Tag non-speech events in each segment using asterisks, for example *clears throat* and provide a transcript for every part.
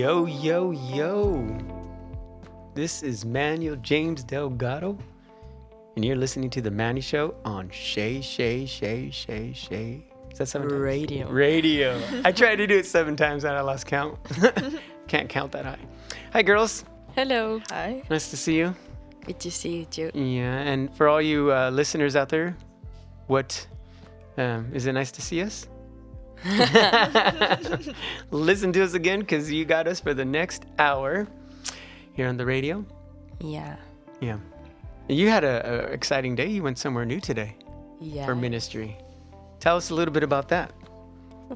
Yo, yo, yo. This is Manuel James Delgado, and you're listening to The Mannie Show on Shay, Shay, Shay, Shay, Shay. Is that seven times? Radio. Radio. *laughs* I tried to do it seven times and I lost count. *laughs* Can't count that high. Hi, girls. Hello. Hi. Nice to see you. Good to see you too. Yeah, and for all you uh, listeners out there, what um, is it nice to see us? *laughs* Listen to us again because you got us for the next hour here on the radio. Yeah. Yeah. You had a, a exciting day. You went somewhere new today Yeah. for ministry. Tell us a little bit about that.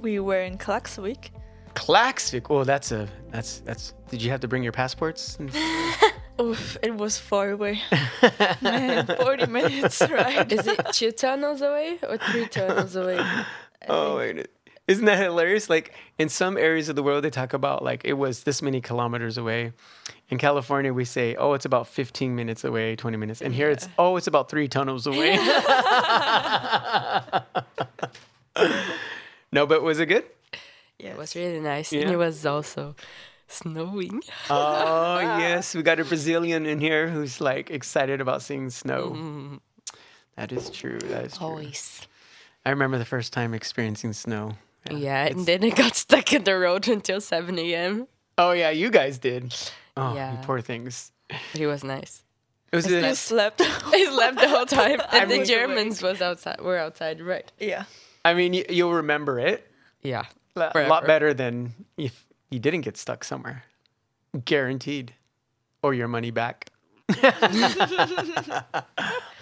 We were in Klaksvik. Klaxvik. Oh, that's a that's that's. Did you have to bring your passports? *laughs* Oof, it was far away. *laughs* Man, 40 minutes ride. Is it two tunnels away or three tunnels away? Oh, wait. Isn't that hilarious? Like in some areas of the world, they talk about like it was this many kilometers away. In California, we say, oh, it's about 15 minutes away, 20 minutes. And here it's, oh, it's about three tunnels away. *laughs* no, but was it good? Yeah, it was really nice. Yeah. And it was also snowing. Oh, *laughs* yes. We got a Brazilian in here who's like excited about seeing snow. Mm-hmm. That is true. That is true. Always. I remember the first time experiencing snow. Yeah, and then it got *laughs* stuck in the road until 7 a.m. Oh, yeah, you guys did. Oh, you Yeah. poor things. But it was nice. It was You a, slept. *laughs* I slept the whole time. *laughs* And the was Germans was outside. Were outside, right? yeah. I mean, y- you'll remember it Yeah. a lot better than if you didn't get stuck somewhere. Guaranteed. Or your money back.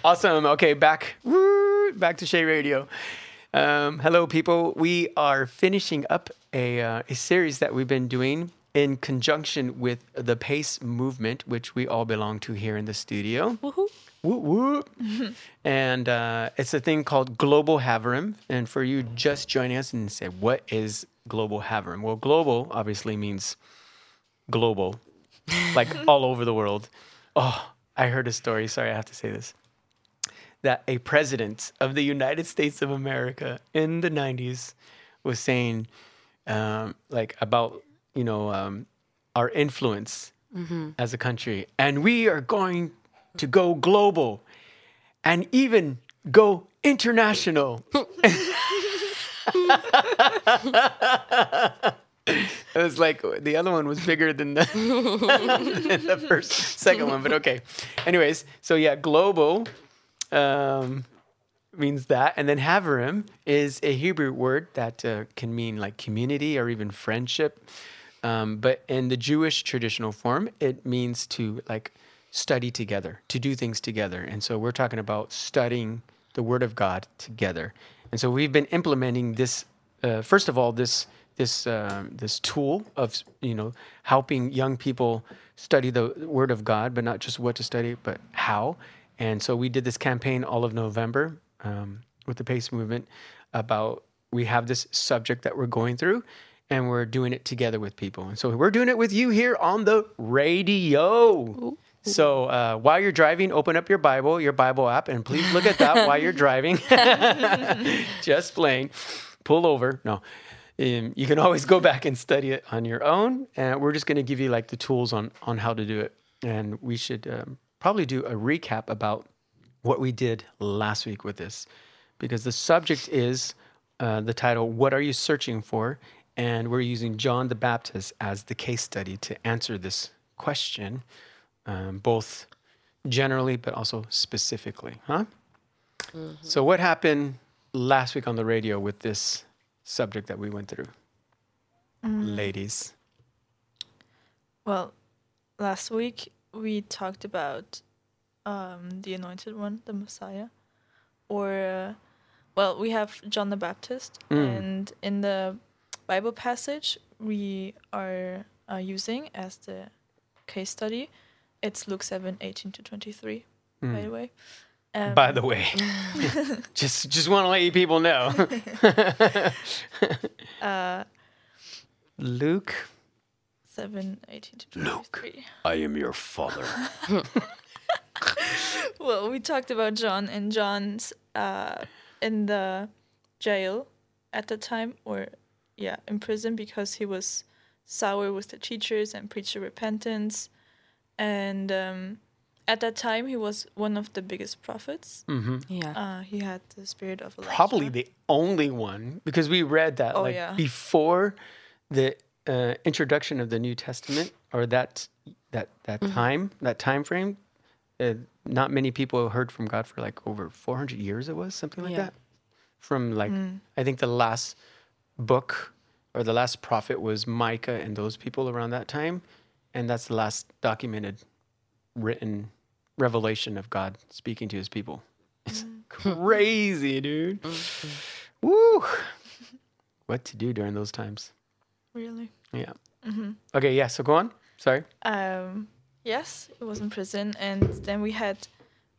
awesome. Okay, back woo, back to Shay Radio. Um, hello, people. We are finishing up a, uh, a series that we've been doing in conjunction with the PAIS Movement, which we all belong to here in the studio. Woohoo. Whoop, whoop. *laughs* and uh, it's a thing called Global Haverim. And for you just joining us and say, what is Global Haverim? Well, global obviously means global, like *laughs* all over the world. Oh, I heard a story. Sorry, I have to say this. That a president of the United States of America in the 90s was saying, um, like, about, you know, um, our influence as a country. And we are going to go global and even go international. *laughs* *laughs* it was like the other one was bigger than the, *laughs* than the first, second one, but okay. Anyways, so yeah, global um, means that. And then Haverim is a Hebrew word that uh, can mean like community or even friendship. Um, but in the Jewish traditional form, it means to like study together, to do things together. And so we're talking about studying the Word of God together. And so we've been implementing this. Uh, first of all, this this um, this tool of you know helping young people study the Word of God, but not just what to study, but how. And so we did this campaign all of November um, with the PAIS Movement about we have this subject that we're going through, and we're doing it together with people. And so we're doing it with you here on the radio. So uh, while you're driving, open up your Bible, your Bible app, and please look at that while you're driving. *laughs* Just playing. Pull over. No. Um, you can always go back and study it on your own. And we're just going to give you like the tools on on how to do it. And we should um, probably do a recap about what we did last week with this, because the subject is uh, the title "What Are You Searching For?" and we're using John the Baptist as the case study to answer this question, um, both generally but also specifically. Huh? So, what happened last week on the radio with this subject that we went through, ladies? Well, last week we talked about um, the Anointed One, the Messiah, or uh, well, we have John the Baptist, Mm. and in the Bible passage we are uh, using as the case study, it's Luke seven eighteen to twenty three. By the way. Um. By the way, *laughs* *laughs* just just want to let you people know. *laughs* uh, Luke, seven eighteen to Luke. I am your father. *laughs* Well, we talked about John and John's uh, in the jail at the time, or yeah, in prison because he was sour with the teachers and preached repentance. And um, at that time, he was one of the biggest prophets. hmm Yeah. Uh, he had the spirit of Elijah. Probably the only one because we read that Oh, like yeah. before the uh, introduction of the New Testament or that that that Mm-hmm. time that time frame. Uh, not many people heard from God for like over 400 years. It was something like Yeah. that. From like Mm. I think the last book or the last prophet was Micah and those people around that time, and that's the last documented written revelation of God speaking to His people. It's *laughs* crazy, dude. Woo! What to do during those times? Really? Yeah. hmm Okay. Yeah. So go on. Sorry. Um, yes, it was in prison, and then we had,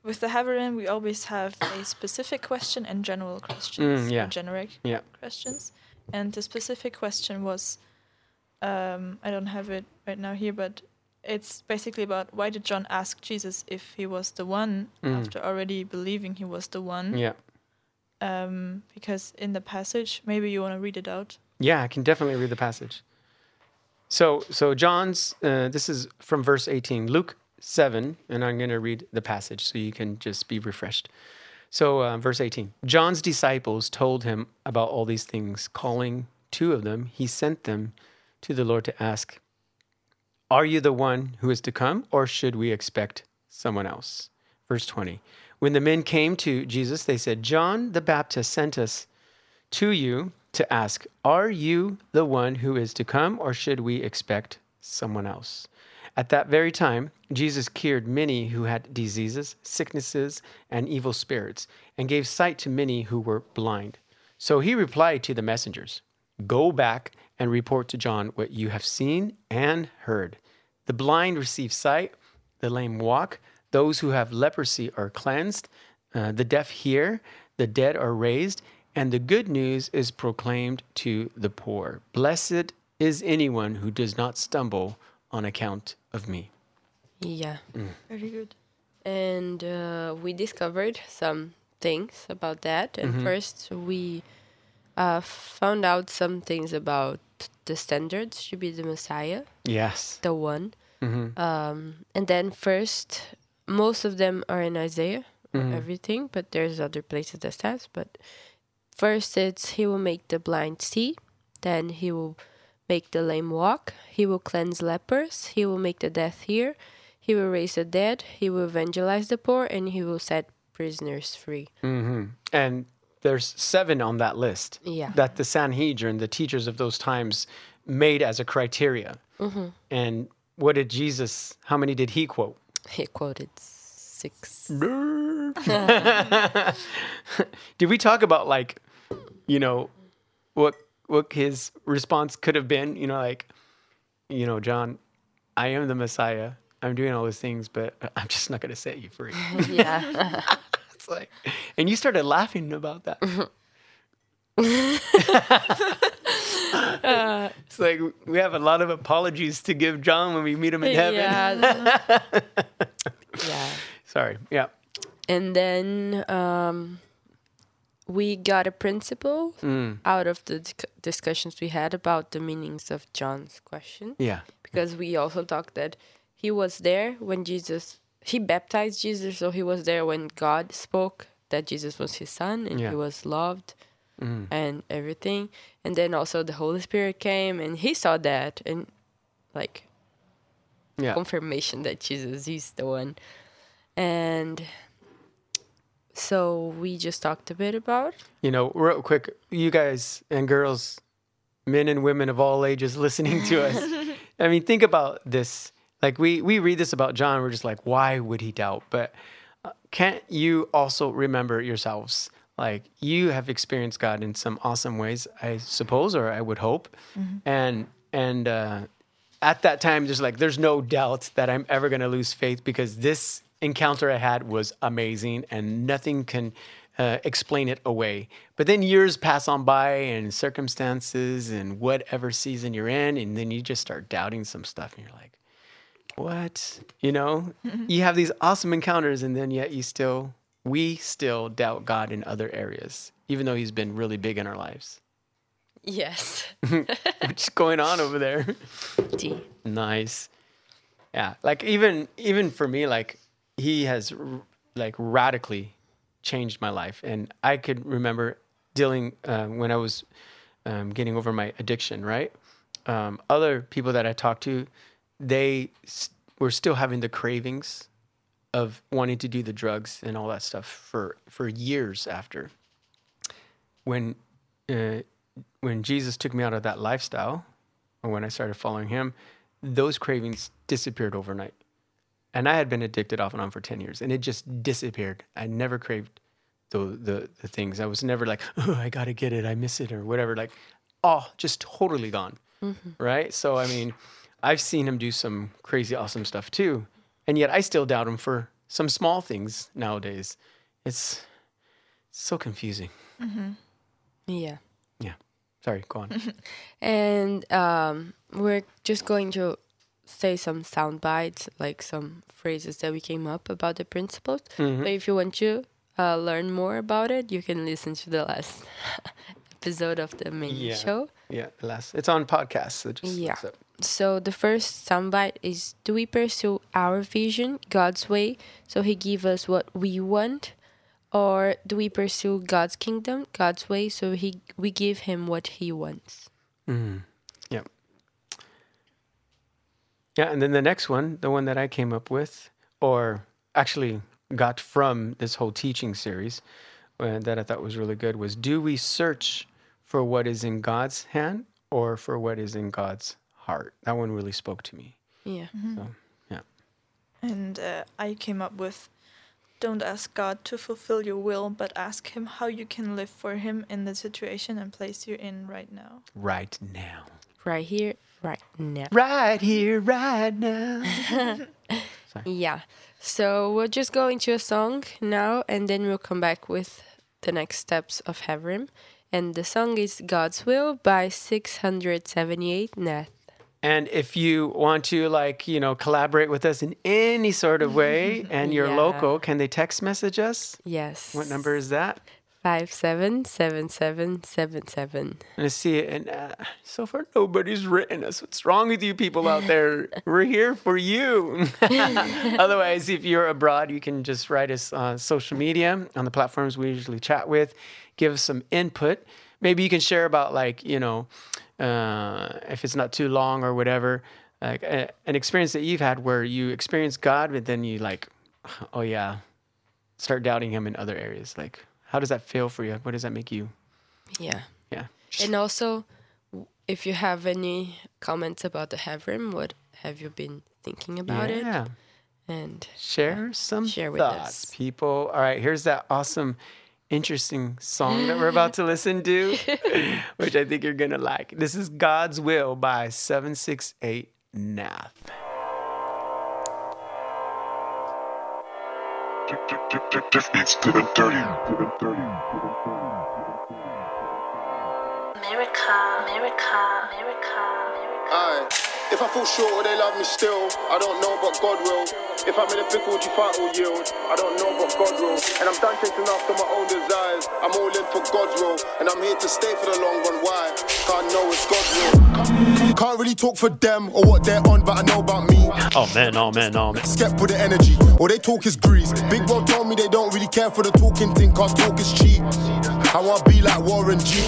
with the Haverim, we always have a specific question and general questions. Mm, yeah. generic Yeah. questions, and the specific question was, um, I don't have it right now here, but it's basically about why did John ask Jesus if he was the one Mm. after already believing he was the one? Yeah. Um, because in the passage, maybe you want to read it out. Yeah. I can definitely read the passage. So so John's. Uh, this is from verse 18, Luke 7, and I'm going to read the passage so you can just be refreshed. So, uh, verse 18 John's disciples told him about all these things. Calling two of them, he sent them to the Lord to ask, Are you the one who is to come, or should we expect someone else? Verse 20 When the men came to Jesus, they said, John the Baptist sent us to you to ask, Are you the one who is to come, or should we expect someone else? At that very time, Jesus cured many who had diseases, sicknesses, and evil spirits, and gave sight to many who were blind. So he replied to the messengers Go back and report to John what you have seen and heard. The blind receive sight, the lame walk, those who have leprosy are cleansed, uh, the deaf hear, the dead are raised, and the good news is proclaimed to the poor. Blessed is anyone who does not stumble on account of me. Yeah. Very good. and uh, we discovered some things about that. And first, we uh, found out some things about the standards to be the Messiah, Yes. the one. hmm Um, and then first, most of them are in Isaiah, or Mhm. everything, but there's other places that says. But first, it's He will make the blind see, then He will make the lame walk, He will cleanse lepers, He will make the deaf hear, He will raise the dead, He will evangelize the poor, and He will set prisoners free. hmm And there's seven on that list Yeah. that the Sanhedrin, the teachers of those times, made as a criteria. Mm-hmm. And what did Jesus, how many did he quote? He quoted six. *laughs* did we talk about like, you know, what what his response could have been? You know, like, you know, John, I am the Messiah. I'm doing all these things, but *laughs* I'm just not going to set you free. *laughs* yeah. *laughs* it's like, and you started laughing about that. it's like we have a lot of apologies to give John when we meet him in heaven. yeah. yeah. Sorry. Yeah. And then um, we got a principle Mm. out of the disc- discussions we had about the meanings of John's question, Yeah. because we also talked that he was there when Jesus he baptized Jesus, so he was there when God spoke that Jesus was his son and Yeah. he was loved Mm. and everything. And then also the Holy Spirit came and he saw that and like Yeah. confirmation that Jesus is the one. And so we just talked a bit about. You know, real quick, you guys and girls, men and women of all ages listening to us. *laughs* I mean, think about this. Like we we read this about John, we're just like, why would he doubt? But uh, can't you also remember yourselves? Like you have experienced God in some awesome ways, I suppose, or I would hope. And and uh, at that time, just like there's no doubt that I'm ever going to lose faith because this encounter I had was amazing and nothing can uh, explain it away. But then years pass on by and circumstances and whatever season you're in, and then you just start doubting some stuff and you're like, what? You know, you have these awesome encounters and then yet you still, we still doubt God in other areas, even though He's been really big in our lives. Yes. *laughs* What's going on over there? D. Nice. Yeah, like even even for me, like he has like radically changed my life, and I could remember dealing uh, when I was um, getting over my addiction. Right, um, other people that I talked to, they s- were still having the cravings of wanting to do the drugs and all that stuff for for years after. When uh, when Jesus took me out of that lifestyle, or when I started following him, those cravings disappeared overnight. And I had been addicted off and on for 10 years and it just disappeared. I never craved the, the, the things. I was never like, oh, I got to get it. I miss it or whatever. Like, oh, just totally gone. Right. So, I mean, I've seen him do some crazy, awesome stuff too. And yet I still doubt him for some small things nowadays. It's so confusing. Yeah. Yeah. Sorry, go on. *laughs* And um, we're just going to say some sound bites, like some phrases that we came up about the principles. But if you want to uh, learn more about it, you can listen to the last *laughs* episode of the main Yeah. show. yeah. Last, it's on podcast. So just Yeah. so- So the first soundbite is: Do we pursue our vision, God's way, so He give us what we want, or do we pursue God's kingdom, God's way, so He we give Him what He wants? Yeah. Yeah, and then the next one, the one that I came up with, or actually got from this whole teaching series, uh, that I thought was really good, was Do we search for what is in God's hand or for what is in God's heart? That one really spoke to me. Yeah. So, yeah. And uh, I came up with don't ask God to fulfill your will, but ask Him how you can live for Him in the situation and place you're in right now. Right now. Right here, right now. Right here, right now. *laughs* Yeah. So we'll just go into a song now, and then we'll come back with the next steps of Havrim. And the song is God's Will by 678 Nath. And if you want to, like, you know, collaborate with us in any sort of way *laughs* and you're Yeah. local, can they text message us? Yes. What number is that? 577777. And I see it. And uh, so far, nobody's written us. What's wrong with you people out there? *laughs* We're here for you. *laughs* Otherwise, if you're abroad, you can just write us on social media on the platforms we usually chat with. Give us some input. Maybe you can share about, like, you know, uh, if it's not too long or whatever, like a, an experience that you've had where you experience God, but then you, like, oh, yeah, start doubting Him in other areas. Like, how does that feel for you? What does that make you? Yeah. Yeah. And also, if you have any comments about the Havrim, what have you been thinking about yeah. it? Yeah. And Share some share with thoughts, us. people. All right, here's that awesome, interesting song that we're about to *laughs* listen to, *laughs* which I think you're gonna like. This is God's Will by 768 Nath. This beats to the dirty, to the dirty. America, America, America, America. Aye. If I fall short, will they love me still? I don't know, but God will. If I'm in a pickle, do you fight or yield? I don't know, but God will. And I'm done chasing after my own desires. I'm all in for God's will. And I'm here to stay for the long run. Why? Can't know it's God's will. Can't really talk for them or what they're on, but I know about me. Oh man, oh man, oh man. Skep with the energy, or they talk is grease. Big bro told me they don't really care for the talking thing, cause talk is cheap. I wanna be like Warren G.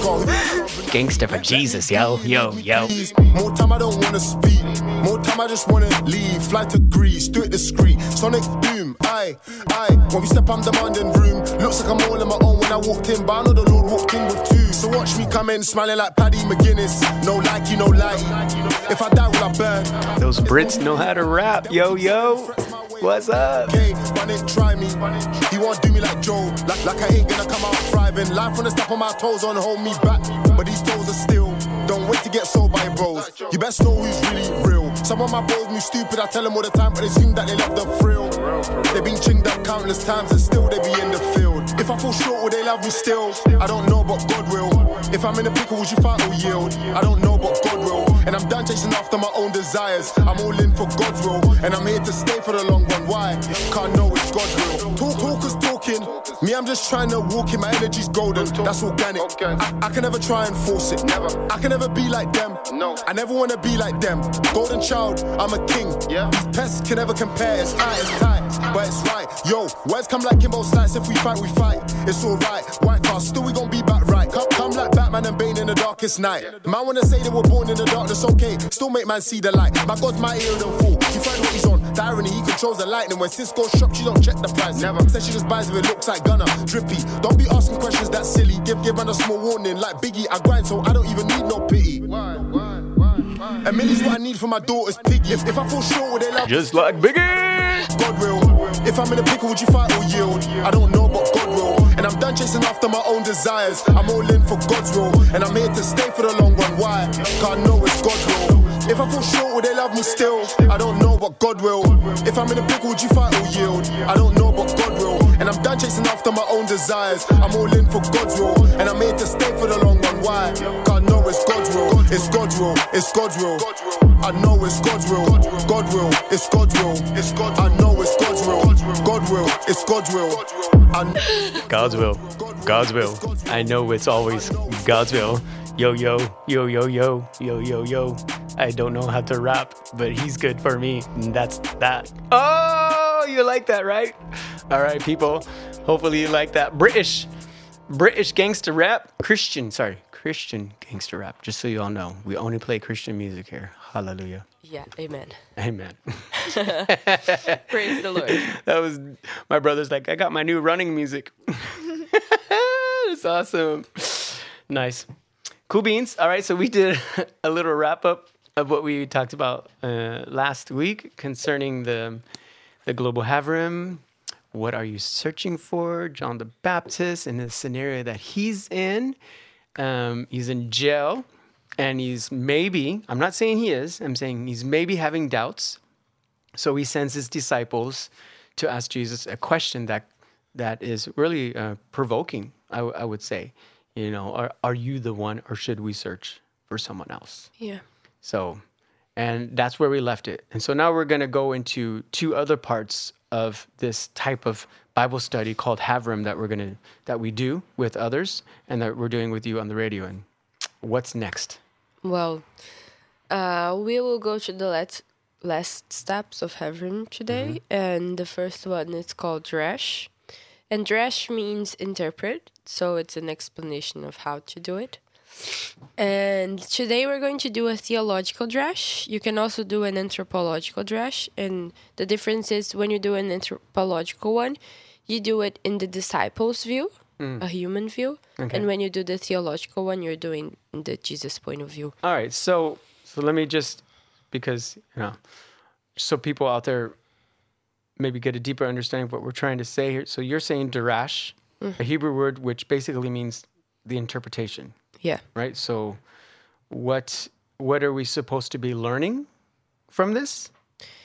Gangster for Jesus, yo, yo, yo. More time I don't wanna speak. More time I just wanna leave. Fly to Greece, do it discreet. Sonic boom, aye, aye. When we step, I'm demanding room. Looks like I'm all on my own when I walked in, but I know the Lord walked in with two. So watch me come in smiling like Paddy McGuinness. No like you, no lie. If I die, will I burn? Those Brits know how to rap, yo, yo. What's up? Okay, but ain't try me. He won't do me like Joe, like, like I ain't gonna come out thriving. Life the step on my toes on hold me back, but these toes are still. Don't wait to get sold by bros. You best know who's really real. Some of my bros move stupid, I tell them all the time, but they seem that they love the thrill. They've been chinged up countless times and still they be in the field. If I fall short, will they love me still? I don't know, but God will. If I'm in a pickle, would you fight or yield? I don't know, but God will. And I'm done chasing after my own desires. I'm all in for God's will. And I'm here to stay for the long run. Why? Can't know it's God's will. Talk, talkers talking. Me, I'm just trying to walk in. My energy's golden. That's organic. I, I can never try and force it. Never. I can never be like them. No. I never wanna be like them. Golden child, I'm a king. Yeah. These pests can never compare. It's tight, it's tight, but it's right. Yo, words come like Kimbo Slice. If we fight, we fight. It's alright. White car, still we gon' be back right. Come, come like Batman and Bane in the darkest night. Man wanna say they were born in the darkness, okay. Still make man see the light. My God's my ear fool. You find what he's on. The irony, he controls the lightning. When Cisco shocked, she don't check the price. Never. Said she just buys if it looks like Gunner. Drippy. Don't be asking questions that silly. Give give man a small warning. Like Biggie, I grind so I don't even need no pity. A million's what I need for my daughter's piggy. If, if I fall short, they love Just like Biggie. God will. If I'm in a pickle, would you fight or yield? I don't know, but God will. And I'm done chasing after my own desires. I'm all in for God's will. And I'm here to stay for the long run. Why? Cause I know it's God's will. If I fall short, will they love me still? I don't know, but God will. If I'm in a pickle, would you fight or yield? I don't know, but God will. And I'm done chasing after my own desires. I'm all in for God's will. And I'm here to stay for the long run. Why? Cause I know it's God's will. It's God's will. It's God's will. I know it's God's will. God will. It's God's will. It's God's I know it's God's will. God will. It's God's will. I know God's will. God's will. I know it's always God's will. Yo, yo, yo, yo, yo, yo, yo, yo. I don't know how to rap, but he's good for me. And that's that. Oh, you like that, right? All right, people. Hopefully you like that. British, British gangster rap. Christian, sorry, Christian gangster rap. Just so you all know, we only play Christian music here. Hallelujah. Yeah, amen. Amen. *laughs* *laughs* Praise the Lord. that was my brother's like, I got my new running music. *laughs* it's awesome. Nice. Cool beans. All right, so we did a little wrap up of what we talked about uh, last week concerning the the global Havrim. What are you searching for? John the Baptist in the scenario that he's in. Um, he's in jail and he's maybe, I'm not saying he is, I'm saying he's maybe having doubts. So he sends his disciples to ask Jesus a question that that is really uh, provoking. I, w- I would say, you know, are are you the one, or should we search for someone else? Yeah. So, and that's where we left it. And so now we're going to go into two other parts of this type of Bible study called Havrim that we're going to that we do with others and that we're doing with you on the radio. And what's next? Well, uh, we will go to the last last steps of Havrim today, and the first one is called Dresh, and Dresh means interpret, so it's an explanation of how to do it. And today we're going to do a theological drash. You can also do an anthropological drash, and the difference is when you do an anthropological one, you do it in the disciples' view, mm. a human view, Okay. and when you do the theological one, you're doing in the Jesus point of view. All right, so so let me just because you know, so people out there maybe get a deeper understanding of what we're trying to say here. So you're saying darash, mm. a Hebrew word which basically means the interpretation, Yeah. right? So what what are we supposed to be learning from this,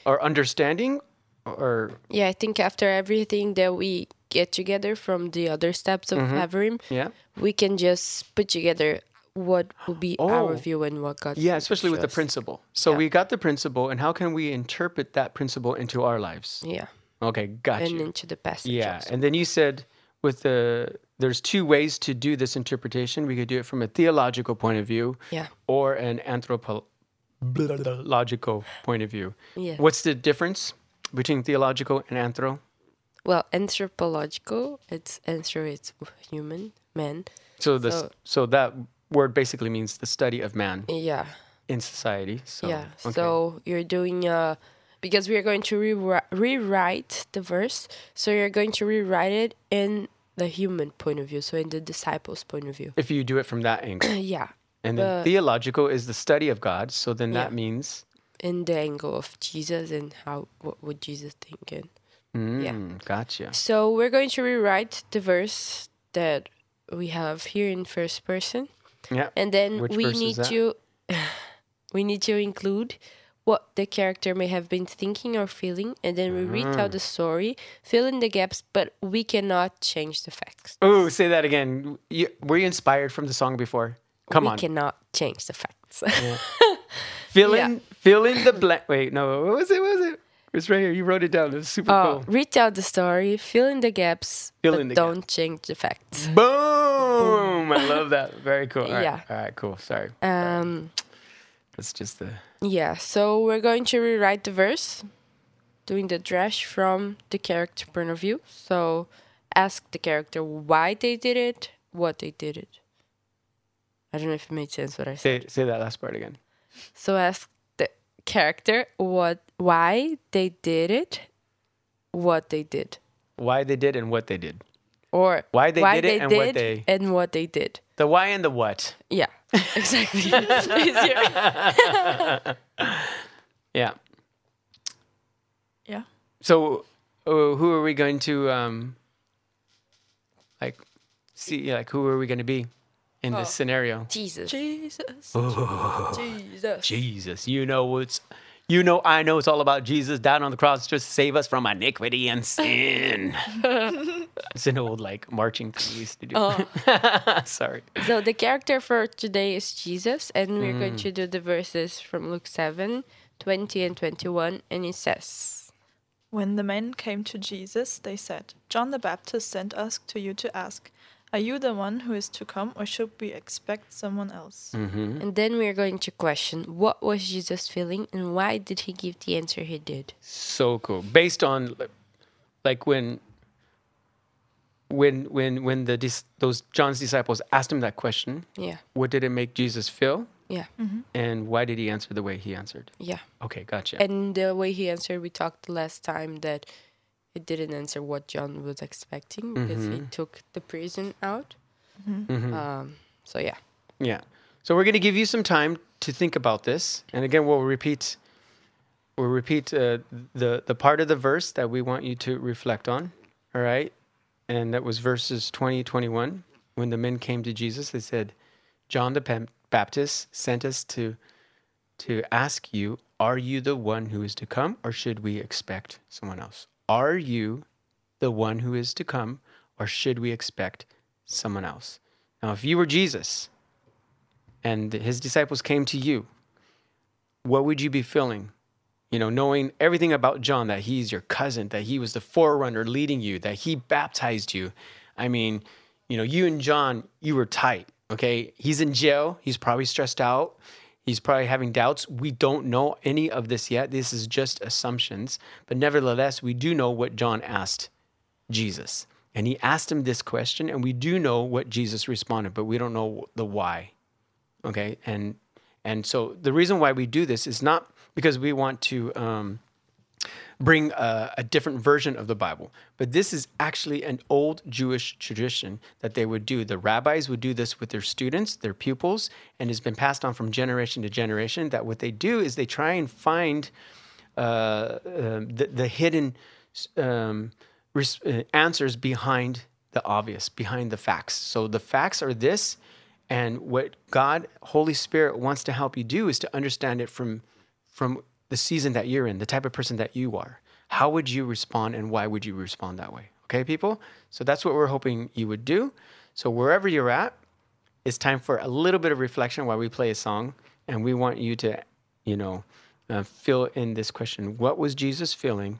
or understanding, or Yeah, I think after everything that we get together from the other steps of mm-hmm. Havrim, yeah, we can just put together what will be our Oh. view and what God yeah, especially with the principle. So Yeah. we got the principle, and how can we interpret that principle into our lives? Yeah. Okay, got and you. into the passage. Yeah, also. and then you said with the there's two ways to do this interpretation. We could do it from a theological point of view, Yeah. or an anthropological point of view. Yeah. What's the difference between theological and anthro? Well, anthropological, it's anthro, it's human, man. So this so, So- that word basically means the study of man Yeah. in society. So yeah. okay. So you're doing uh because we are going to rewri- rewrite the verse. So you're going to rewrite it in the human point of view, so in the disciples' point of view. if you do it from that angle, *clears throat* yeah. and then But- theological is the study of God. So then that means In the angle of Jesus and how what would Jesus think in. Yeah. mm, gotcha. So we're going to rewrite the verse that we have here in first person. Yeah. And then Which we need to *laughs* we need to include what the character may have been thinking or feeling, and then we retell the story, fill in the gaps, but we cannot change the facts. Oh, say that again. You, were you inspired from the song before? Come we on. cannot change the facts. Yeah. *laughs* Fill Yeah. in, fill in the blank. Wait, no. What was it? What was it? It's right here. You wrote it down. It's super Oh, cool. retell the story, fill in the gaps, Fill but in the don't change the facts. Boom! I love that. Very cool. *laughs* All right. Yeah. All right. Cool. Sorry. Um, That's just the. yeah, so we're going to rewrite the verse, doing the drash from the character point of view. So ask the character why they did it, what they did it. I don't know if it made sense what I said. Say say that last part again. So ask the character what why they did it, what they did. Why they did and what they did. Or Why they did it and what they- and what they did. The why and the what. Yeah, *laughs* exactly. It's *laughs* easier. *laughs* Yeah. Yeah. So, uh, who are we going to um, like see? Like, who are we going to be in this scenario? Jesus. Jesus. Oh. Jesus. Jesus, you know it's, you know I know it's all about Jesus down on the cross just to save us from iniquity and sin. It's an old like marching thing we used to do. Oh. *laughs* Sorry. So the character for today is Jesus, and we're going Mm. to do the verses from Luke 7, 20 and 21, and it says, When the men came to Jesus, they said, John the Baptist sent us to you to ask, Are you the one who is to come, or should we expect someone else? Mm-hmm. and then we're going to question what was Jesus feeling and why did he give the answer he did? So cool. Based on like- like when when when when the dis- those John's disciples asked him that question, Yeah, what did it make Jesus feel, yeah, and why did he answer the way he answered? yeah. Okay, gotcha. And the way he answered, we talked last time that he didn't answer what John was expecting because he took the prison out. Um, so yeah, Yeah. So we're going to give you some time to think about this, and again, we'll repeat. We'll repeat uh, the the part of the verse that we want you to reflect on. All right, and that was verses 20, 21. When the men came to Jesus, they said, "John the Baptist sent us to to ask you, are you the one who is to come, or should we expect someone else? Are you the one who is to come, or should we expect someone else?" Now, if you were Jesus and his disciples came to you, what would you be feeling? You know, knowing everything about John, that he's your cousin, that he was the forerunner leading you, that he baptized you. I mean, you know, you and John, you were tight, okay? He's in jail. He's probably stressed out. He's probably having doubts. We don't know any of this yet. This is just assumptions. But nevertheless, we do know what John asked Jesus. And he asked him this question, and we do know what Jesus responded, but we don't know the why. Okay, and and so the reason why we do this is not because we want to um, bring a, a different version of the Bible, but this is actually an old Jewish tradition that they would do. The rabbis would do this with their students, their pupils, and it's been passed on from generation to generation. That what they do is they try and find uh, um, the, the hidden um, res- uh, answers behind the obvious, behind the facts. So the facts are this, and what God, Holy Spirit, wants to help you do is to understand it from from the season that you're in, the type of person that you are. How would you respond, and why would you respond that way? Okay, people. So that's what we're hoping you would do. So wherever you're at, it's time for a little bit of reflection while we play a song, and we want you to, you know, uh, fill in this question: What was Jesus feeling,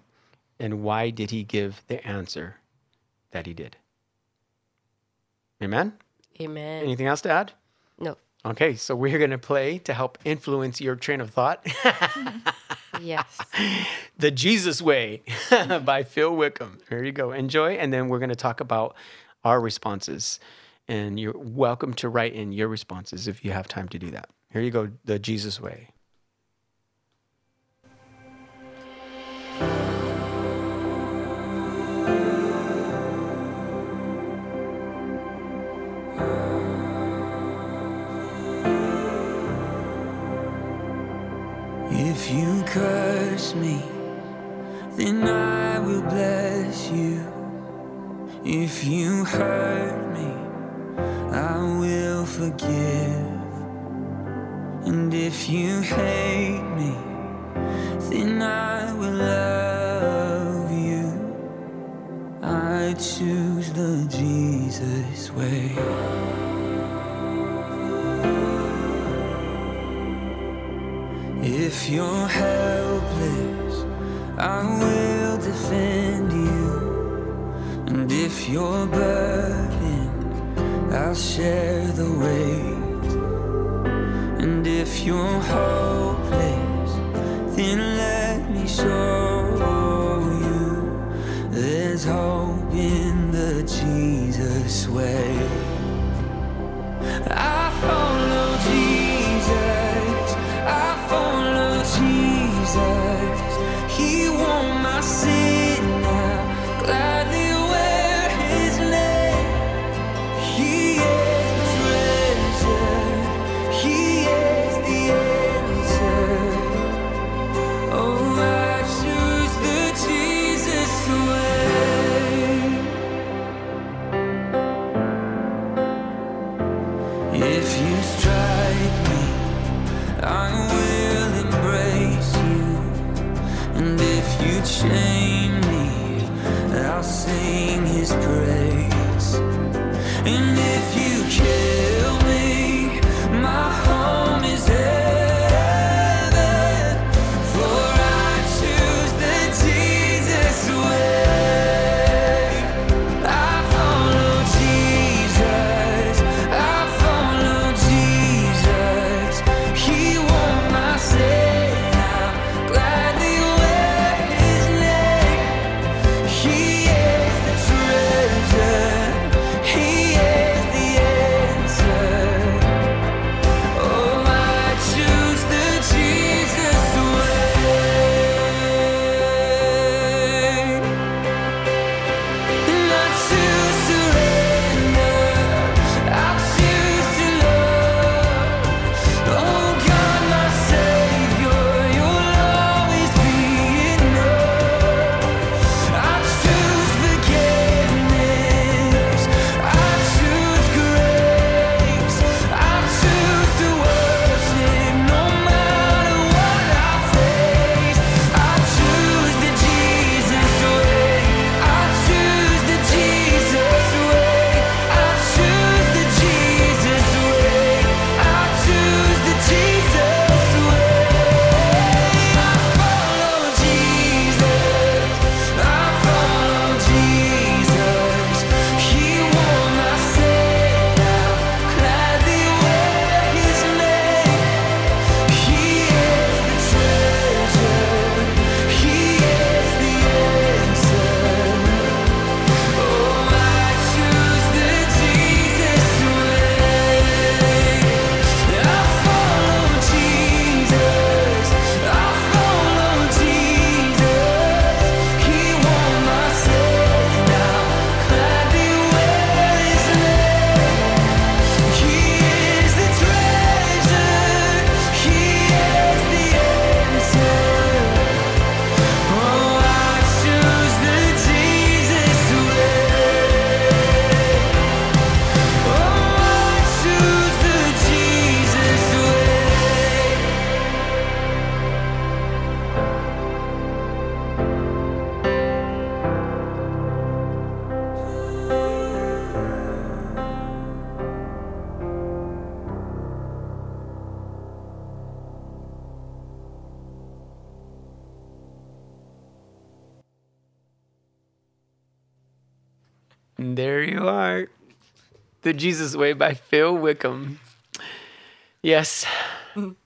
and why did he give the answer that he did? Amen. amen. Anything else to add? No, Okay, so we're going to play to help influence your train of thought. *laughs* yes. *laughs* the Jesus Way *laughs* by Phil Wickham. There you go. Enjoy. And then we're going to talk about our responses. And you're welcome to write in your responses if you have time to do that. Here you go. The Jesus Way. Curse me, then I will bless you. If you hurt me, I will forgive. And if you hate me, then I will love you. I choose the Jesus way. If you're helpless, I will defend you. And if you're burdened, I'll share the weight. And if you're hopeless, then let me show you there's hope in the Jesus way. I follow The Jesus Way by Phil Wickham. Yes.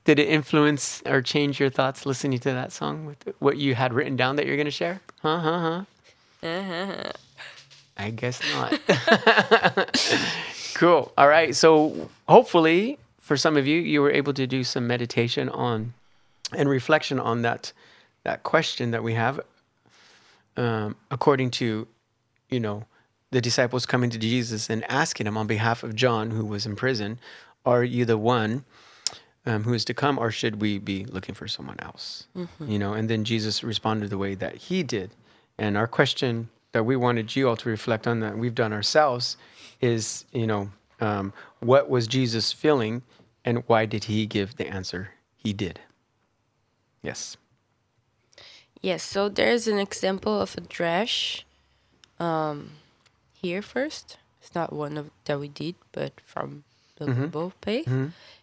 Did it influence or change your thoughts listening to that song with what you had written down that you're going to share? Huh, huh, huh? I guess not. *laughs* cool. All right. So, hopefully, for some of you, you were able to do some meditation on and reflection on that that question that we have um, according to you know the disciples coming to jesus and asking him on behalf of john who was in prison are you the one um, who is to come or should we be looking for someone else? You know and then jesus responded the way that he did. And our question that we wanted you all to reflect on that we've done ourselves is you know um, what was jesus feeling and why did he give the answer he did? Yes. Yes, so there's an example of a drash um, here first. It's not one of that we did, but from the Bible page.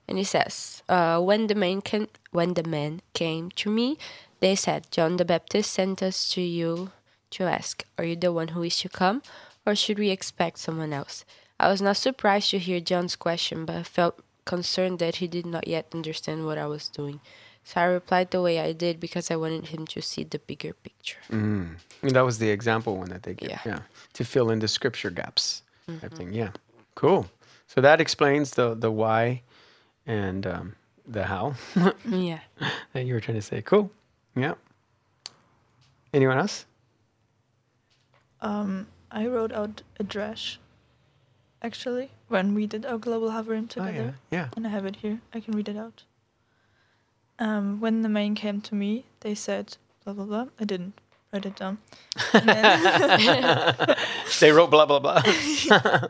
And it says, uh, when the man can, when the man came to me, they said, John the Baptist sent us to you to ask, Are you the one who is to come, or should we expect someone else? I was not surprised to hear John's question, but I felt concerned that he did not yet understand what I was doing. So I replied the way I did because I wanted him to see the bigger picture. And that was the example one that they gave. Yeah. Yeah. To fill in the scripture gaps type thing. Yeah. Cool. So that explains the the why and um, the how *laughs* Yeah. that you were trying to say. Cool. Yeah. Anyone else? Um, I wrote out a drash. Actually, when we did our global Haverim Oh, together, yeah. Yeah. and I have it here. I can read it out. Um, when the main came to me, they said blah blah blah. I didn't write it down. And then, *laughs* They wrote blah blah blah. *laughs*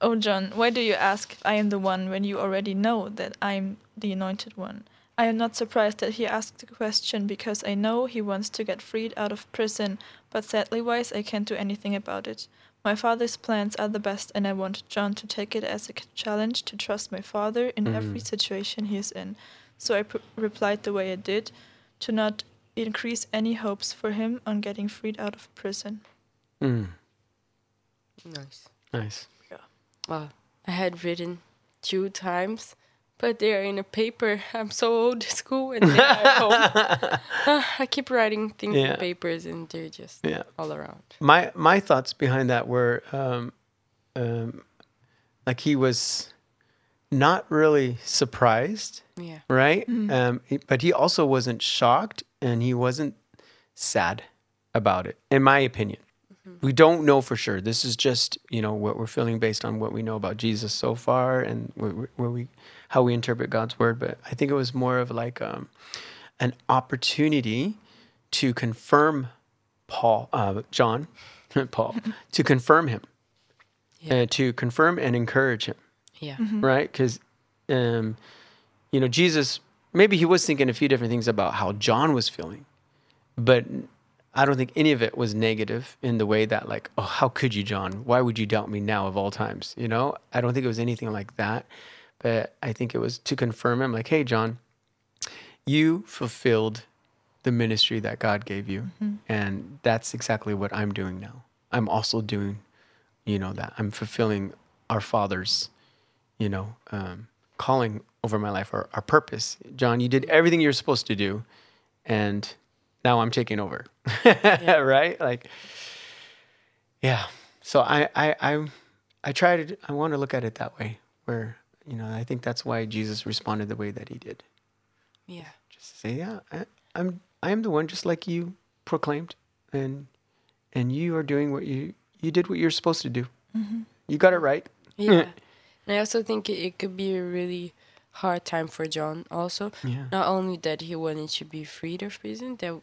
oh John, why do you ask if I am the one when you already know that I'm the anointed one? I am not surprised that he asked the question because I know he wants to get freed out of prison, but sadly wise I can't do anything about it. My father's plans are the best, and I want John to take it as a challenge to trust my father in every situation he is in. So I replied the way I did, to not increase any hopes for him on getting freed out of prison. Mm, Nice. nice. Well, I had written two times, but they are in a paper. *laughs* I'm so old school and they are home. *laughs* Ah, I keep writing things Yeah. in papers and they're just Yeah. all around. My my thoughts behind that were um, um, like he was not really surprised Yeah. right? Um, but he also wasn't shocked and he wasn't sad about it, in my opinion. We don't know for sure. This is just you know what we're feeling based on what we know about Jesus so far and where, we- where we how we interpret God's word. But I think it was more of like um, an opportunity to confirm Paul, uh, John, *laughs* Paul, *laughs* to confirm him, Yeah. uh, to confirm and encourage him Yeah. right? Because, um, you know, Jesus maybe he was thinking a few different things about how John was feeling, but I don't think any of it was negative in the way that like, oh, how could you, John? Why would you doubt me now of all times? You know, I don't think it was anything like that, but I think it was to confirm him, like, hey, John, you fulfilled the ministry that God gave you, and that's exactly what I'm doing now. I'm also doing, you know, that I'm fulfilling our Father's you know, um, calling over my life or our purpose. John, you did everything you're supposed to do, and now I'm taking over. *laughs* right? Like, yeah. So I, I, I, I try to. I want to look at it that way, where you know, I think that's why Jesus responded the way that he did. Yeah. Just to say, yeah, I, I'm, I am the one, just like you proclaimed, and and you are doing what you you did what you're supposed to do. You got it right. Yeah. *laughs* and I also think it, it could be a really hard time for John also. Yeah. Not only that he wanted to be freed of prison, that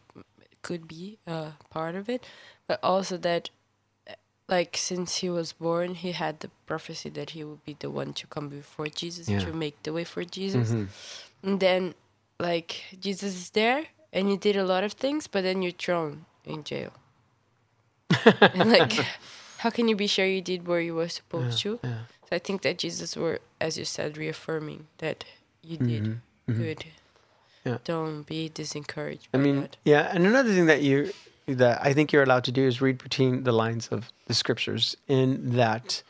could be a part of it, but also that like since he was born, he had the prophecy that he would be the one to come before Jesus Yeah. to make the way for Jesus. Mhm. And then like Jesus is there and you did a lot of things, but then you're thrown in jail. *laughs* and like *laughs* how can you be sure you did what you were supposed to? Yeah. So I think that Jesus were, as you said, reaffirming that you did good. Mm-hmm. Yeah. Don't be disencouraged. I by mean, that. yeah, and another thing that you that I think you're allowed to do is read between the lines of the scriptures in that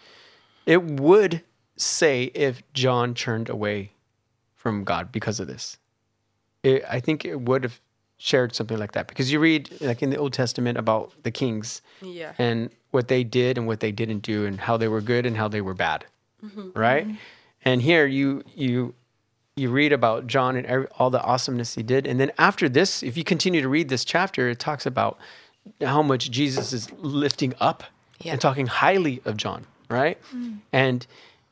it would say if John turned away from God because of this. It, I think it would have shared something like that because you read like in the Old Testament about the kings yeah, and what they did and what they didn't do and how they were good and how they were bad mm-hmm. right? Mm-hmm. And here you you you read about john and every, all the awesomeness he did. And then after this if you continue to read this chapter it talks about how much jesus is lifting up Yeah. and talking highly of john right? Mm. And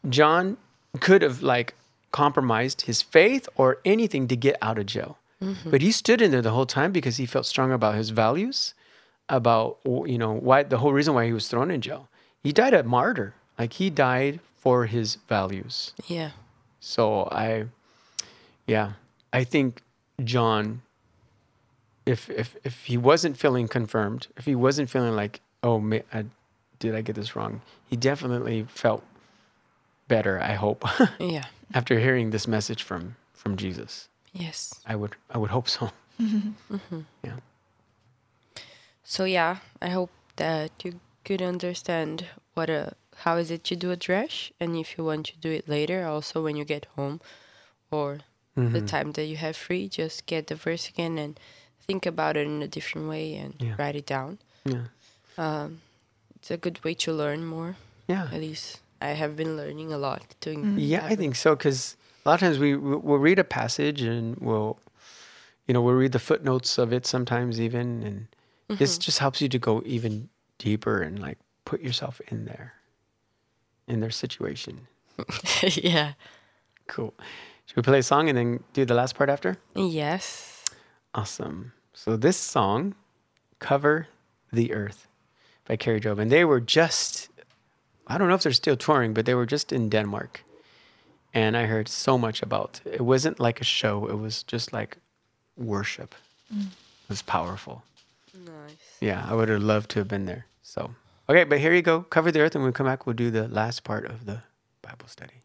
john could have like compromised his faith or anything to get out of jail. Mm-hmm. But he stood in there the whole time because he felt strong about his values about you know why the whole reason why he was thrown in jail. He died a martyr. Like he died for his values. yeah, So I yeah, I think John if if if he wasn't feeling confirmed, if he wasn't feeling like, oh, ma I, did I get this wrong? He definitely felt better. I hope *laughs* Yeah. after hearing this message from from Jesus. Yes. I would I would hope so. *laughs* Mm-hmm. Yeah. So yeah, I hope that you could understand what a how is it to do a drash, and if you want to do it later, also when you get home, or the Mhm. time that you have free, just get the verse again and think about it in a different way and Yeah. write it down. Yeah. Um, it's a good way to learn more. Yeah. At least I have been learning a lot doing. Yeah, I think so because a lot of times we we- we'll read a passage and we'll, you know, we'll read the footnotes of it sometimes even, and this mm-hmm. just helps you to go even deeper and like put yourself in there, in their situation. *laughs* *laughs* yeah. Cool. Should we play a song and then do the last part after? Yes. Awesome. So this song, "Cover the Earth" by Kari Jobe, and they were just, I don't know if they're still touring, but they were just in Denmark, and I heard so much about. It wasn't like a show; it was just like worship. Mm. It was powerful. Nice. Yeah, I would have loved to have been there. So, okay, but here you go. Cover the earth, and when we come back, we'll do the last part of the Bible study.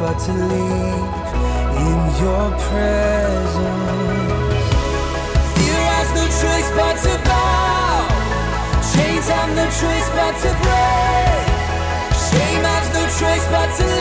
But to leave in your presence. Fear has no choice but to bow. Chains have no choice but to break. Shame has no choice but to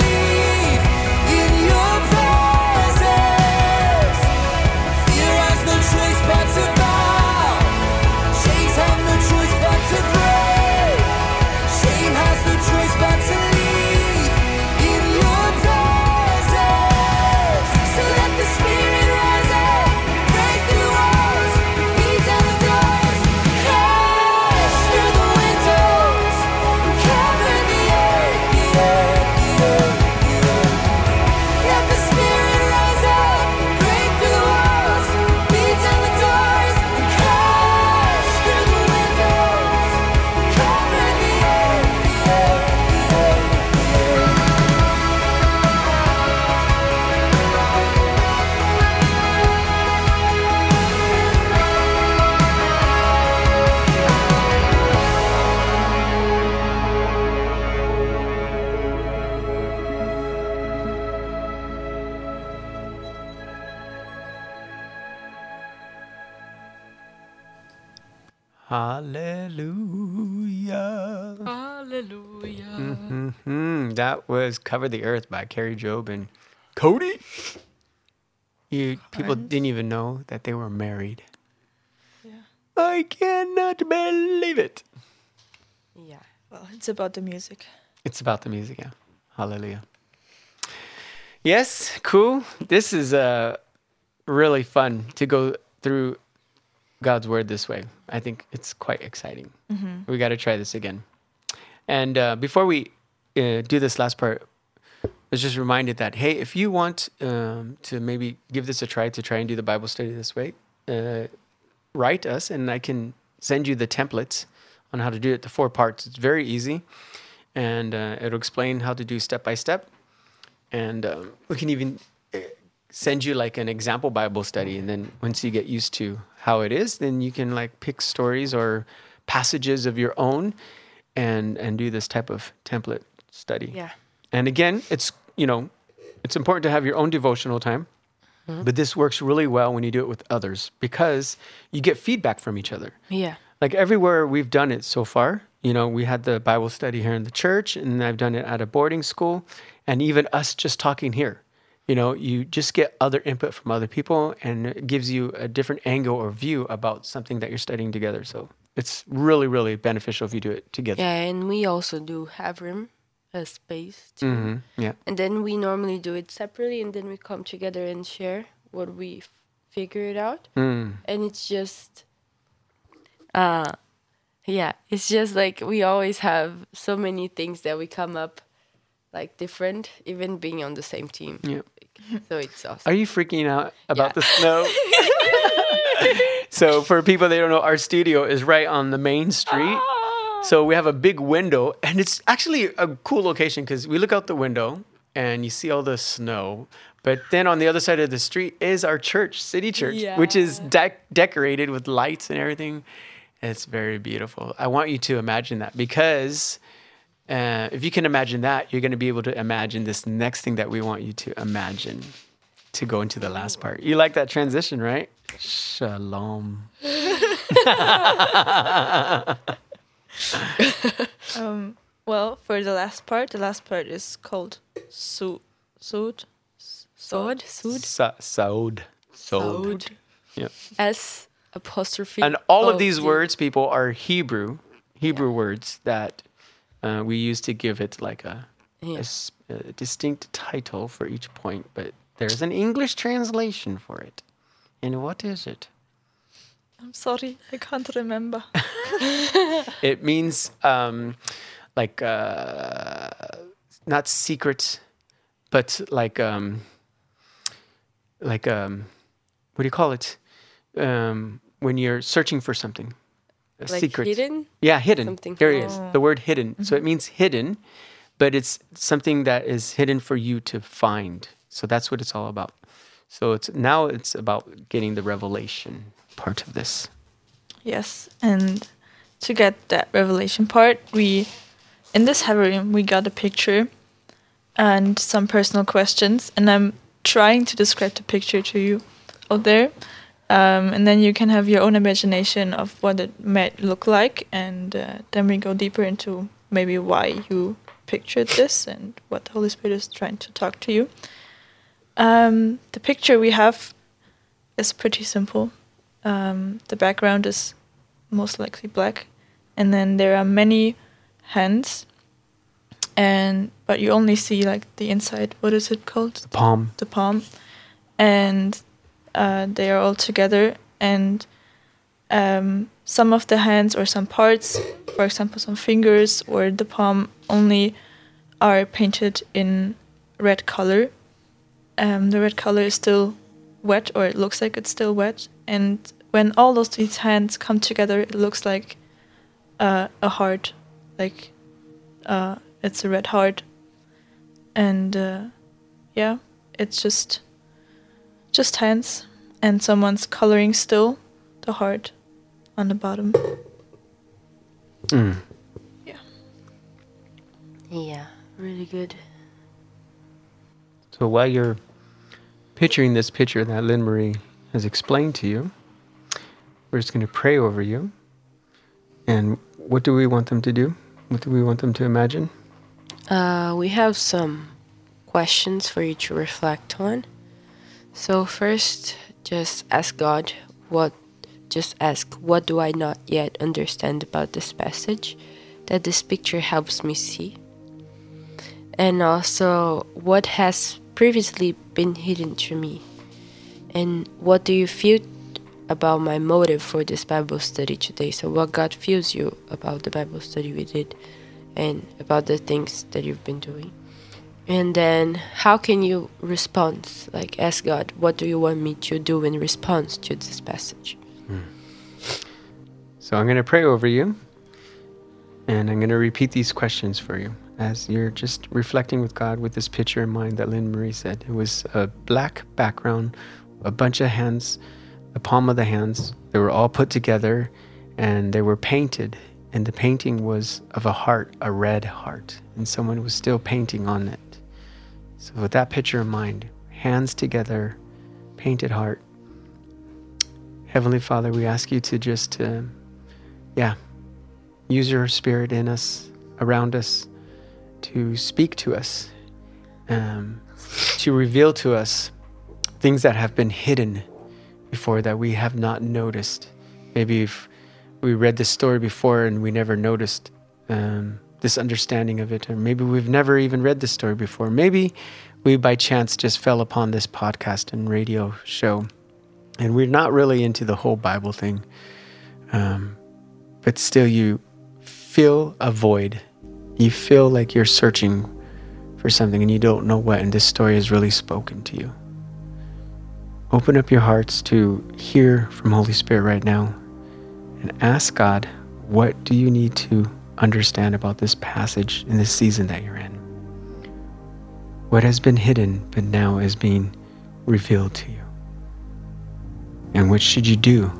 That was Cover the Earth by Kari Jobe and Cody. You people didn't even know that they were married. Yeah. I cannot believe it. Yeah. Well, it's about the music. It's about the music, yeah. Hallelujah. Yes, cool. This is uh, really fun to go through God's word this way. I think it's quite exciting. We got to try this again. And uh, before we uh, do this last part, I was just reminded that hey, if you want um, to maybe give this a try to try and do the Bible study this way, uh, write us and I can send you the templates on how to do it. The four parts. It's very easy, and uh, it'll explain how to do step by step. And um, we can even uh, send you like an example Bible study, and then once you get used to how it is, then you can like pick stories or passages of your own, and and do this type of template study. Yeah. And again, it's you know, it's important to have your own devotional time. Mm-hmm. But this works really well when you do it with others because you get feedback from each other. Yeah. Like everywhere we've done it so far, you know, we had the Bible study here in the church, and I've done it at a boarding school, and even us just talking here. You know, you just get other input from other people, and it gives you a different angle or view about something that you're studying together. So it's really, really beneficial if you do it together. Yeah, and we also do have room, a space too. hmm Yeah. And then we normally do it separately, and then we come together and share what we f- figured out. Mm. And it's just, uh, yeah, it's just like we always have so many things that we come up like different, even being on the same team. Yeah. So it's awesome. Are you freaking out about Yeah. the snow? *laughs* so for people that don't know, our studio is right on the main street. So we have a big window, and it's actually a cool location because we look out the window and you see all the snow. But then on the other side of the street is our church, City Church, which is dec decorated with lights and everything. It's very beautiful. I want you to imagine that because uh, if you can imagine that, you're going to be able to imagine this next thing that we want you to imagine to go into the last part. You like that transition, right? Shalom. *laughs* *laughs* Um, well, for the last part, the last part is called su- Sud. Sword, Sud, Sa- Saud. Saud. Yep. S apostrophe. And all of these words, people, are Hebrew, Hebrew words that uh, we use to give it like a, a Yeah. s- a distinct title for each point. But there's an English translation for it. And what is it? I'm sorry, I can't remember. *laughs* It means um, like uh, not secret, but like um, like um, what do you call it? Um, when you're searching for something, a like secret. hidden. Yeah, hidden. Something there it is. hidden. The word hidden. So it means hidden, but it's something that is hidden for you to find. So that's what it's all about. So it's now it's about getting the revelation part of this. Yes, and to get that revelation part, we in this room we got a picture and some personal questions, and I'm trying to describe the picture to you out there, um, and then you can have your own imagination of what it might look like, and uh, then we go deeper into maybe why you pictured this and what the Holy Spirit is trying to talk to you. Um, the picture we have is pretty simple. Um, the background is most likely black, and then there are many hands, and but you only see like the inside. What is it called? The palm. The palm, and uh, they are all together, and um, some of the hands or some parts, for example, some fingers or the palm, only are painted in red color. Um, the red color is still wet, or it looks like it's still wet, and when all those these hands come together, it looks like uh, a heart, like uh, it's a red heart, and uh, yeah, it's just just hands, and someone's coloring still the heart on the bottom. Mm. Yeah, really good. So while you're picturing this picture that Lynn Marie has explained to you, we're just going to pray over you. And what do we want them to do? What do we want them to imagine? Uh, we have some questions for you to reflect on. So first, just ask God what. Just ask, what do I not yet understand about this passage that this picture helps me see? And also, what has previously been hidden to me? And what do you feel about my motive for this Bible study today? So, what God feels you about the Bible study we did and about the things that you've been doing? And then, how can you respond? Like, ask God, what do you want me to do in response to this passage? Hmm. So I'm going to pray over you and I'm going to repeat these questions for you as you're just reflecting with God with this picture in mind that Lynn Marie said. It was a black background, a bunch of hands, the palm of the hands. They were all put together and they were painted. And the painting was of a heart, a red heart. And someone was still painting on it. So, with that picture in mind, hands together, painted heart. Heavenly Father, we ask you to just, uh, yeah, use your spirit in us, around us, to speak to us, um, to reveal to us things that have been hidden before that we have not noticed. Maybe if we read this story before and we never noticed um, this understanding of it, or maybe we've never even read this story before. Maybe we by chance just fell upon this podcast and radio show, and we're not really into the whole Bible thing. Um, but still, you feel a void. You feel like you're searching for something and you don't know what, and this story has really spoken to you. Open up your hearts to hear from Holy Spirit right now and ask God, what do you need to understand about this passage in this season that you're in? What has been hidden but now is being revealed to you? And what should you do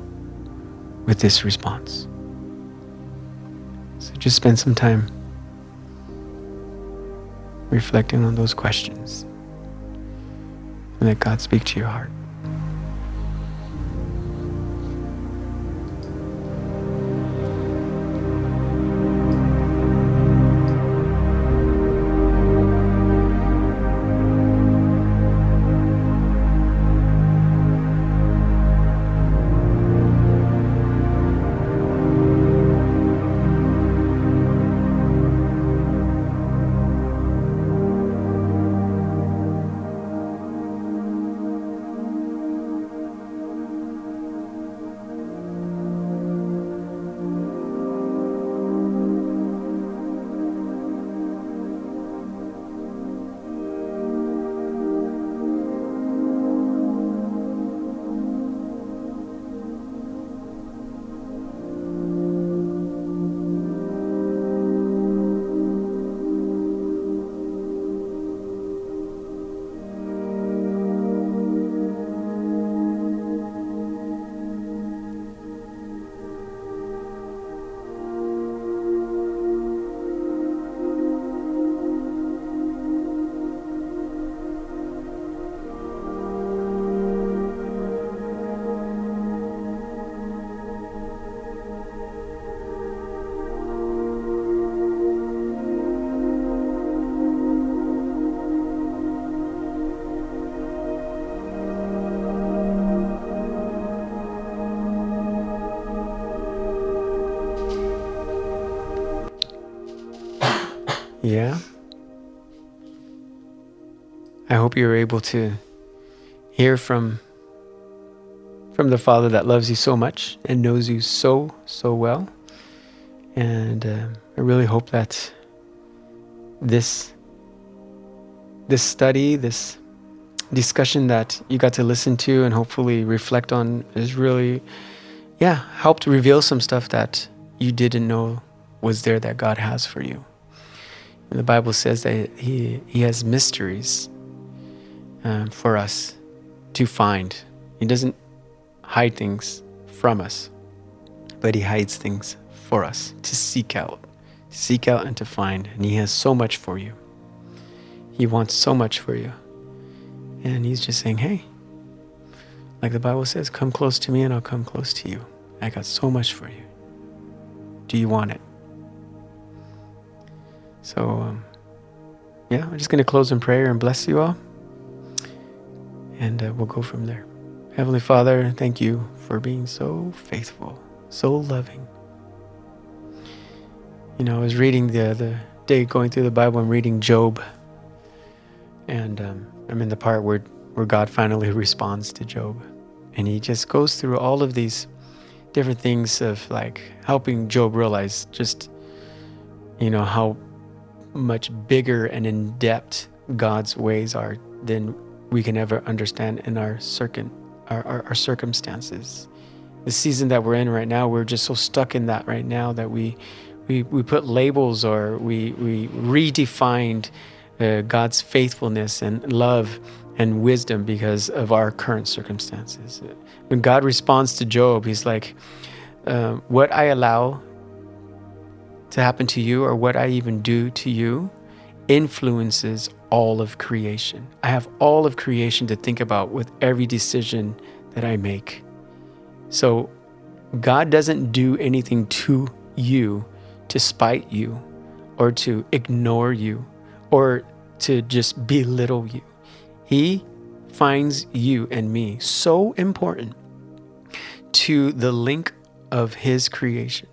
with this response? So just spend some time reflecting on those questions and let God speak to your heart. Hope you're able to hear from from the Father that loves you so much and knows you so so well. And uh, I really hope that this this study, this discussion that you got to listen to and hopefully reflect on is really yeah, helped reveal some stuff that you didn't know was there that God has for you. And the Bible says that He He has mysteries um, for us to find. He doesn't hide things from us, but He hides things for us to seek out, seek out and to find. And He has so much for you. He wants so much for you, and He's just saying, "Hey." Like the Bible says, come close to me and I'll come close to you. I got so much for you. Do you want it? So, um, yeah, I'm just going to close in prayer and bless you all. And uh, we'll go from there. Heavenly Father, thank you for being so faithful, so loving. You know, I was reading the other day, going through the Bible, I'm reading Job. And um, I'm in the part where, where God finally *laughs* responds to Job. And he just goes through all of these different things of like helping Job realize just, you know, how much bigger and in depth God's ways are than we can ever understand in our circum our, our, our circumstances. The season that we're in right now, we're just so stuck in that right now that we we, we put labels or we we redefined uh, God's faithfulness and love and wisdom because of our current circumstances. When God responds to Job, He's like, uh, "What I allow to happen to you, or what I even do to you, influences all of creation. I have all of creation to think about with every decision that I make. So, God doesn't do anything to you to spite you or to ignore you or to just belittle you. He finds you and me so important to the link of His creation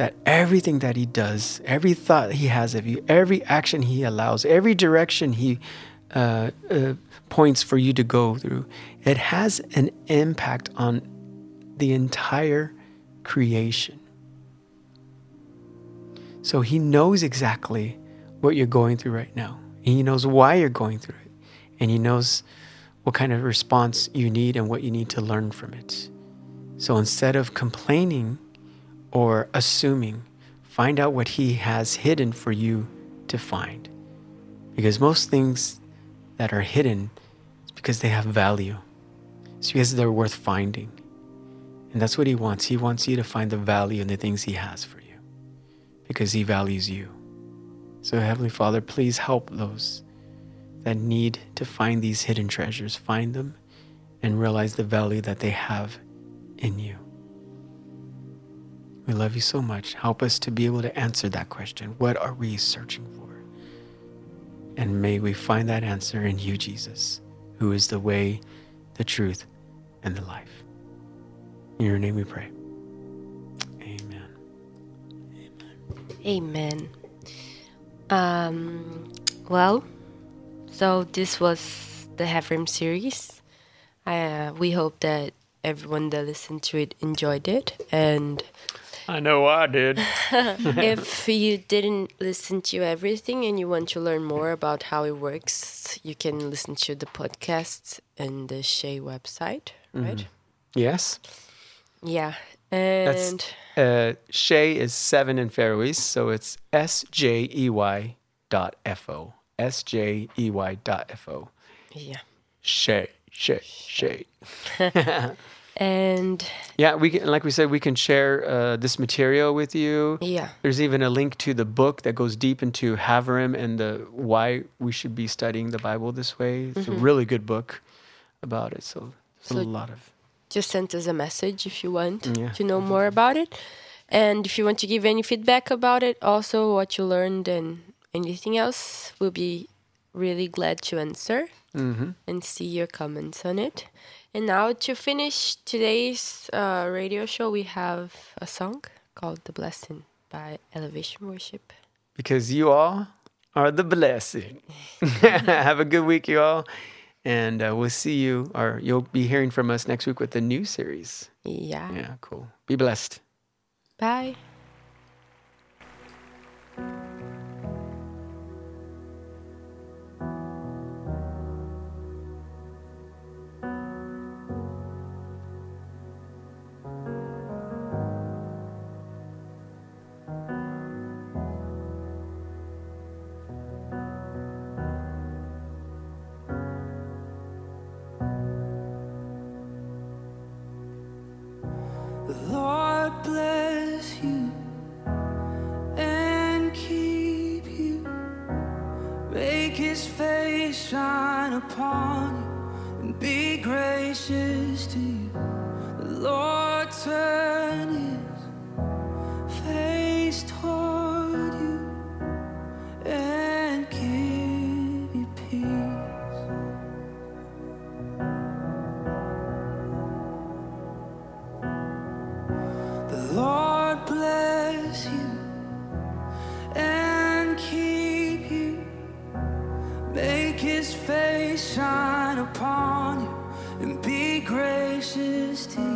that everything that He does, every thought He has of you, every action He allows, every direction He uh, uh, points for you to go through, it has an impact on the entire creation. So He knows exactly what you're going through right now. He knows why you're going through it. And He knows what kind of response you need and what you need to learn from it. So instead of complaining or assuming, find out what He has hidden for you to find. Because most things that are hidden is because they have value, it's because they're worth finding. And that's what He wants. He wants you to find the value in the things He has for you because He values you. So, Heavenly Father, please help those that need to find these hidden treasures, find them and realize the value that they have in you. We love you so much. Help us to be able to answer that question. What are we searching for? And may we find that answer in you, Jesus, who is the way, the truth, and the life. In your name we pray. Amen. Amen. Um, well, so this was the Haverim series. Uh, we hope that everyone that listened to it enjoyed it. And I know I did. *laughs* if you didn't listen to everything and you want to learn more about how it works, you can listen to the podcast and the Shea website, right? yes. Yeah. And Uh, Shay is seven in Faroese, so it's S J E Y dot F O. S J E Y dot F O. yeah. Shay, Shay, Shay. And Yeah, we can, like we said, we can share uh, this material with you. yeah. There's even a link to the book that goes deep into Haverim and the why we should be studying the Bible this way. It's a really good book about it. So there's a lot of just send us a message if you want Yeah. to know more about it. And if you want to give any feedback about it, also what you learned and anything else, we'll be really glad to answer Mhm. and see your comments on it. And now to finish today's uh, radio show, we have a song called The Blessing by Elevation Worship. because you all are the blessing. *laughs* Have a good week, you all. And uh, we'll see you, or you'll be hearing from us next week with the new series. Yeah. Yeah, cool. Be blessed. Bye. To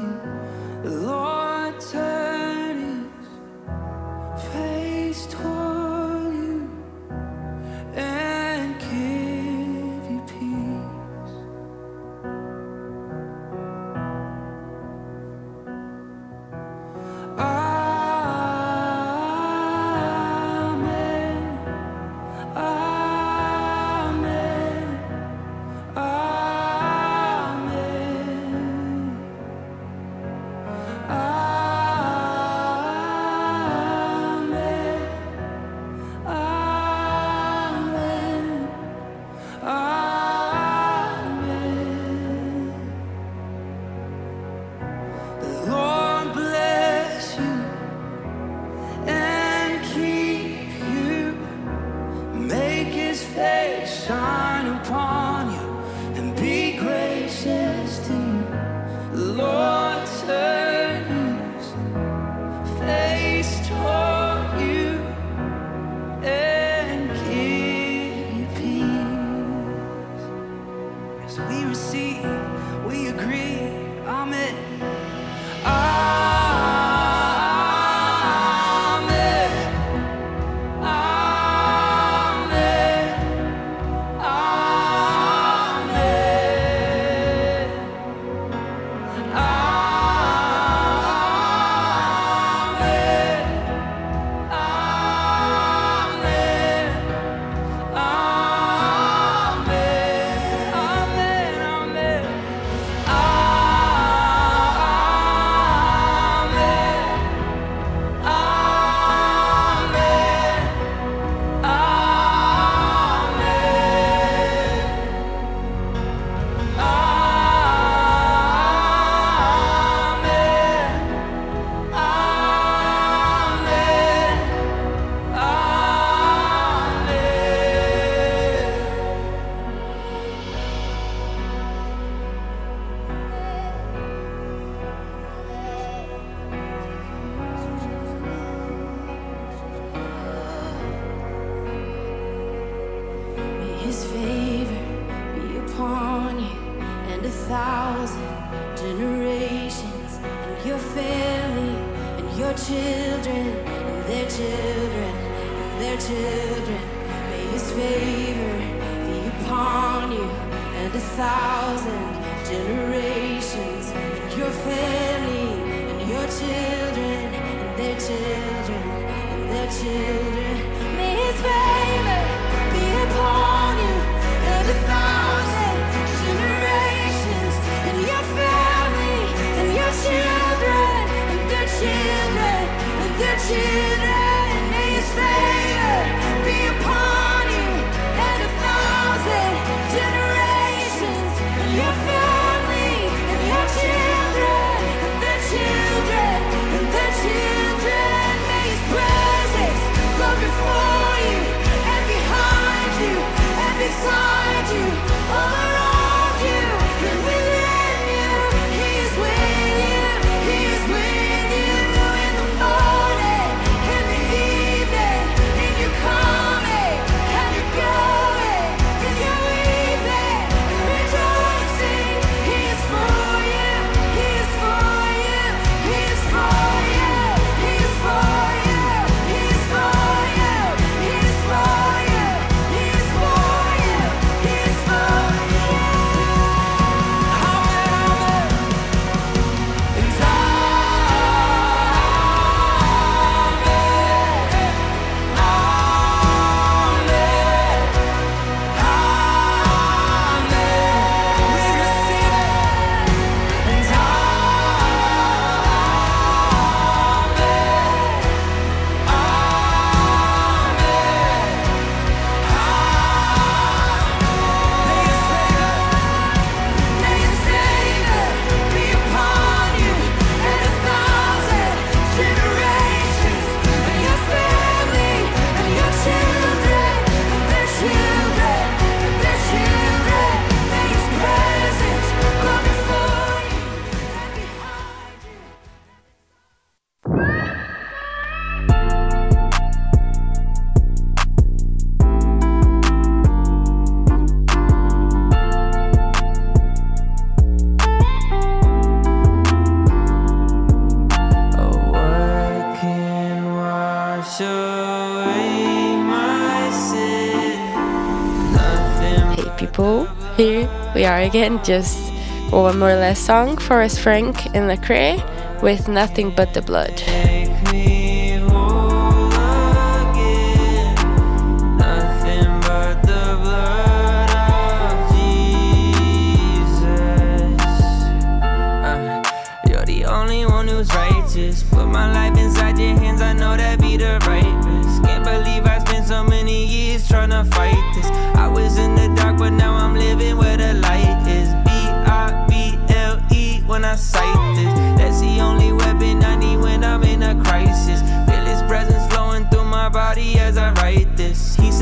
again just one more less song, for us, Frank and Lecrae with Nothing But the Blood.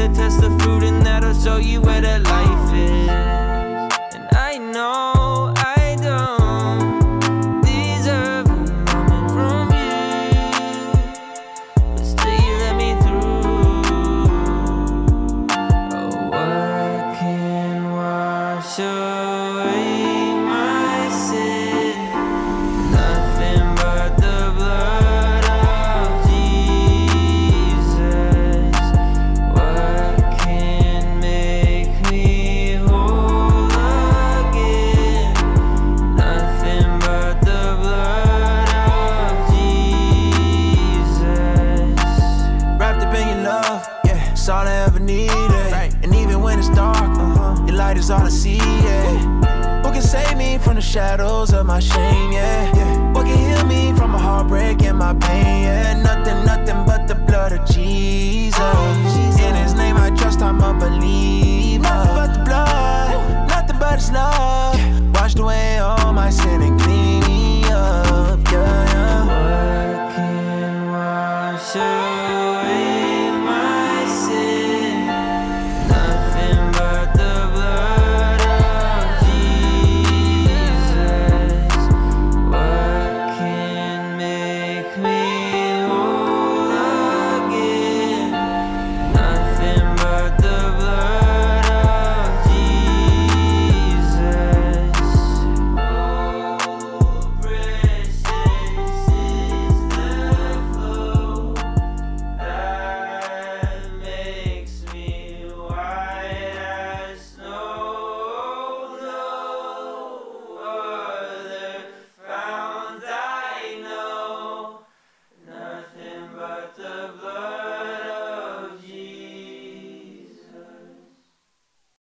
to test the food and that'll show you where the light